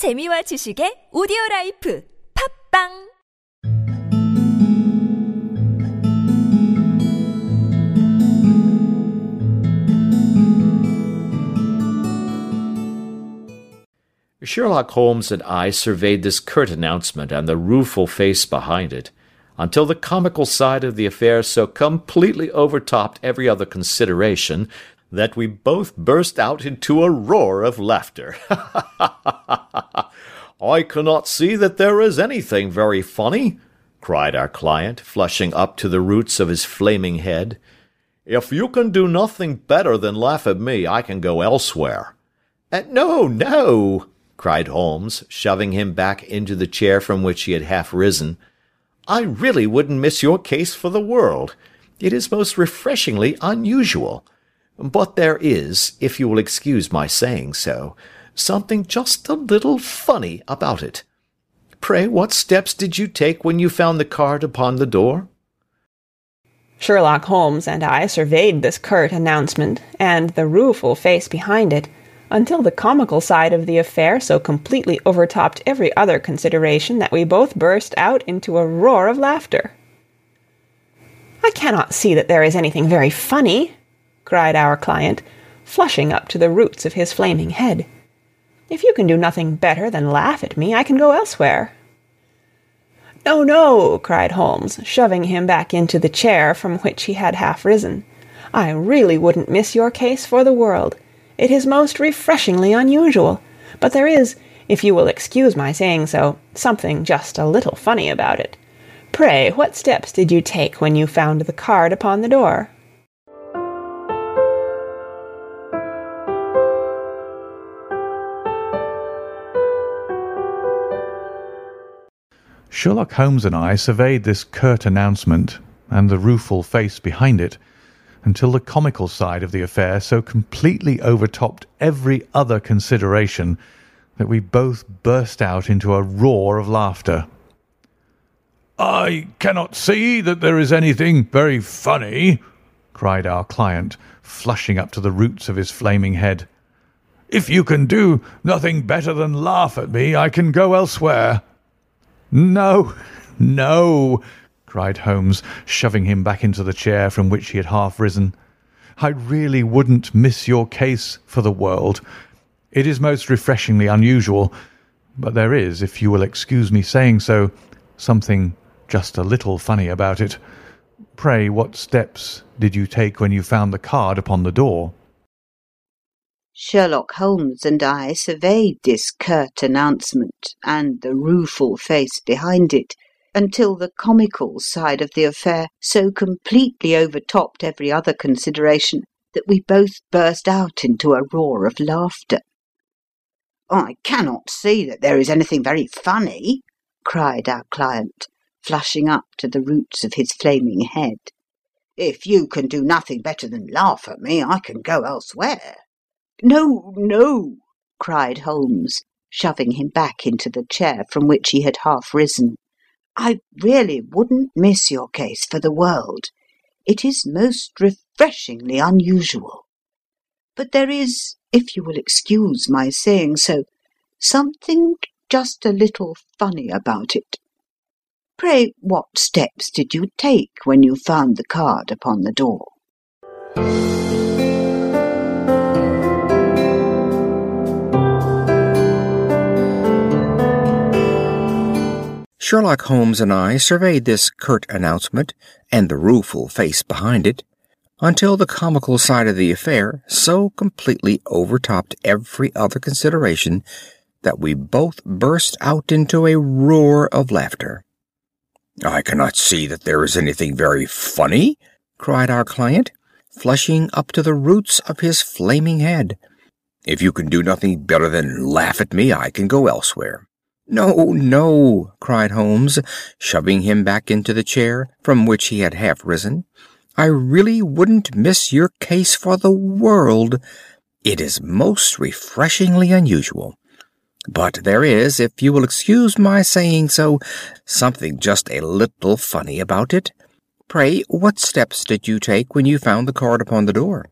재미와 지식의 오디오 라이프 팝빵 Sherlock Holmes and I surveyed this curt announcement and the rueful face behind it, until the comical side of the affair so completely overtopped every other consideration that we both burst out into a roar of laughter. I cannot see that there is anything very funny, cried our client, flushing up to the roots of his flaming head. If you can do nothing better than laugh at me, I can go elsewhere. Uh, no, no, cried Holmes, shoving him back into the chair from which he had half risen. I really wouldn't miss your case for the world. It is most refreshingly unusual. But there is, if you will excuse my saying so, something just a little funny about it. Pray, what steps did you take when you found the card upon the door? Sherlock Holmes and I surveyed this curt announcement, and the rueful face behind it, until the comical side of the affair so completely overtopped every other consideration that we both burst out into a roar of laughter. I cannot see that there is anything very funny, cried our client, flushing up to the roots of his flaming head. If you can do nothing better than laugh at me, I can go elsewhere. No, no, cried Holmes, shoving him back into the chair from which he had half risen. I really wouldn't miss your case for the world. It is most refreshingly unusual, but there is, if you will excuse my saying so, something just a little funny about it. Pray, what steps did you take when you found the card upon the door? Sherlock Holmes and I surveyed this curt announcement and the rueful face behind it until the comical side of the affair so completely overtopped every other consideration that we both burst out into a roar of laughter. I cannot see that there is anything very funny, cried our client, flushing up to the roots of his flaming head. If you can do nothing better than laugh at me, I can go elsewhere. No, no, cried Holmes, shoving him back into the chair from which he had half risen. I really wouldn't miss your case for the world. It is most refreshingly unusual, but there is, if you will excuse me saying so, something just a little funny about it. Pray, what steps did you take when you found the card upon the door? Sherlock Holmes and I surveyed this curt announcement and the rueful face behind it until the comical side of the affair so completely overtopped every other consideration that we both burst out into a roar of laughter. I cannot see that there is anything very funny, cried our client, flushing up to the roots of his flaming head. If you can do nothing better than laugh at me, I can go elsewhere. No, no, cried Holmes, shoving him back into the chair from which he had half risen. I really wouldn't miss your case for the world. It is most refreshingly unusual. But there is, if you will excuse my saying so, something just a little funny about it. Pray, what steps did you take when you found the card upon the door? Sherlock Holmes and I surveyed this curt announcement and the rueful face behind it until the comical side of the affair so completely overtopped every other consideration that we both burst out into a roar of laughter. I cannot see that there is anything very funny, cried our client, flushing up to the roots of his flaming head. If you can do nothing better than laugh at me, I can go elsewhere. No, no, cried Holmes, shoving him back into the chair from which he had half risen. I really wouldn't miss your case for the world. It is most refreshingly unusual. But there is, if you will excuse my saying so, something just a little funny about it. Pray, what steps did you take when you found the card upon the door?